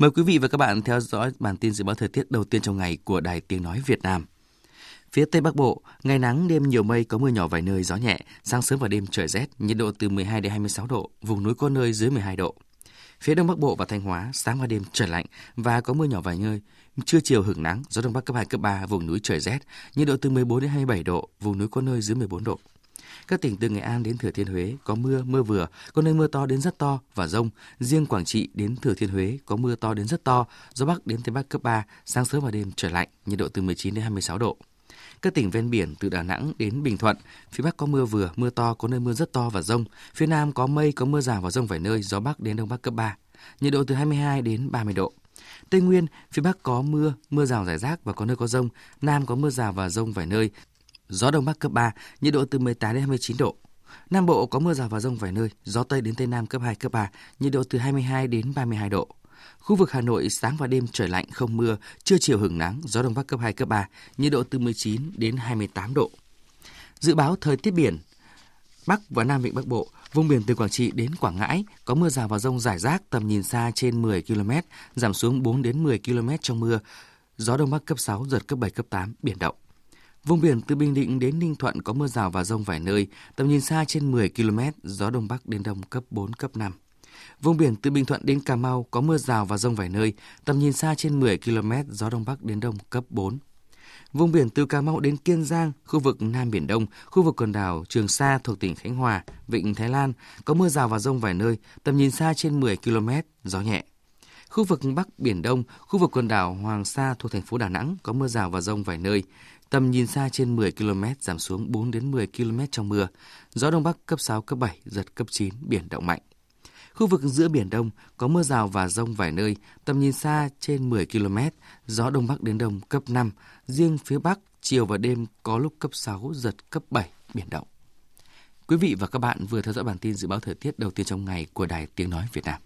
Mời quý vị và các bạn theo dõi bản tin dự báo thời tiết đầu tiên trong ngày của Đài Tiếng Nói Việt Nam. Phía Tây Bắc Bộ, ngày nắng, đêm nhiều mây, có mưa nhỏ vài nơi, gió nhẹ, sáng sớm và đêm trời rét, nhiệt độ từ 12 đến 26 độ, vùng núi có nơi dưới 12 độ. Phía Đông Bắc Bộ và Thanh Hóa, sáng và đêm trời lạnh và có mưa nhỏ vài nơi, trưa chiều hưởng nắng, gió Đông Bắc cấp 2, cấp 3, vùng núi trời rét, nhiệt độ từ 14 đến 27 độ, vùng núi có nơi dưới 14 độ. Các tỉnh từ Nghệ An đến Thừa Thiên Huế có mưa, mưa vừa, có nơi mưa to đến rất to và rông. Riêng Quảng Trị đến Thừa Thiên Huế có mưa to đến rất to, gió Bắc đến Tây Bắc cấp 3, sáng sớm và đêm trời lạnh, nhiệt độ từ 19 đến 26 độ. Các tỉnh ven biển từ Đà Nẵng đến Bình Thuận, phía Bắc có mưa vừa, mưa to, có nơi mưa rất to và rông. Phía Nam có mây, có mưa rào và rông vài nơi, gió Bắc đến Đông Bắc cấp 3. Nhiệt độ từ 22 đến 30 độ. Tây Nguyên, phía Bắc có mưa, mưa rào rải rác và có nơi có rông. Nam có mưa rào và rông vài nơi, gió Đông Bắc cấp 3, nhiệt độ từ 18 đến 29 độ. Nam Bộ có mưa rào và rông vài nơi, gió Tây đến Tây Nam cấp 2, cấp 3, nhiệt độ từ 22 đến 32 độ. Khu vực Hà Nội sáng và đêm trời lạnh không mưa, trưa chiều hưởng nắng, gió Đông Bắc cấp 2, cấp 3, nhiệt độ từ 19 đến 28 độ. Dự báo thời tiết biển Bắc và Nam Vịnh Bắc Bộ, vùng biển từ Quảng Trị đến Quảng Ngãi có mưa rào và rông rải rác tầm nhìn xa trên 10 km, giảm xuống 4 đến 10 km trong mưa. Gió Đông Bắc cấp 6, giật cấp 7, cấp 8, biển động. Vùng biển từ Bình Định đến Ninh Thuận có mưa rào và rông vài nơi, tầm nhìn xa trên 10 km, gió Đông Bắc đến Đông cấp 4, cấp 5. Vùng biển từ Bình Thuận đến Cà Mau có mưa rào và rông vài nơi, tầm nhìn xa trên 10 km, gió Đông Bắc đến Đông cấp 4. Vùng biển từ Cà Mau đến Kiên Giang, khu vực Nam Biển Đông, khu vực quần đảo Trường Sa thuộc tỉnh Khánh Hòa, Vịnh Thái Lan có mưa rào và rông vài nơi, tầm nhìn xa trên 10 km, gió nhẹ. Khu vực Bắc Biển Đông, khu vực quần đảo Hoàng Sa thuộc thành phố Đà Nẵng có mưa rào và rông vài nơi, tầm nhìn xa trên 10 km giảm xuống 4 đến 10 km trong mưa. Gió Đông Bắc cấp 6, cấp 7, giật cấp 9, biển động mạnh. Khu vực giữa Biển Đông có mưa rào và rông vài nơi, tầm nhìn xa trên 10 km, gió Đông Bắc đến Đông cấp 5, riêng phía Bắc chiều và đêm có lúc cấp 6, giật cấp 7, biển động. Quý vị và các bạn vừa theo dõi bản tin dự báo thời tiết đầu tiên trong ngày của Đài Tiếng Nói Việt Nam.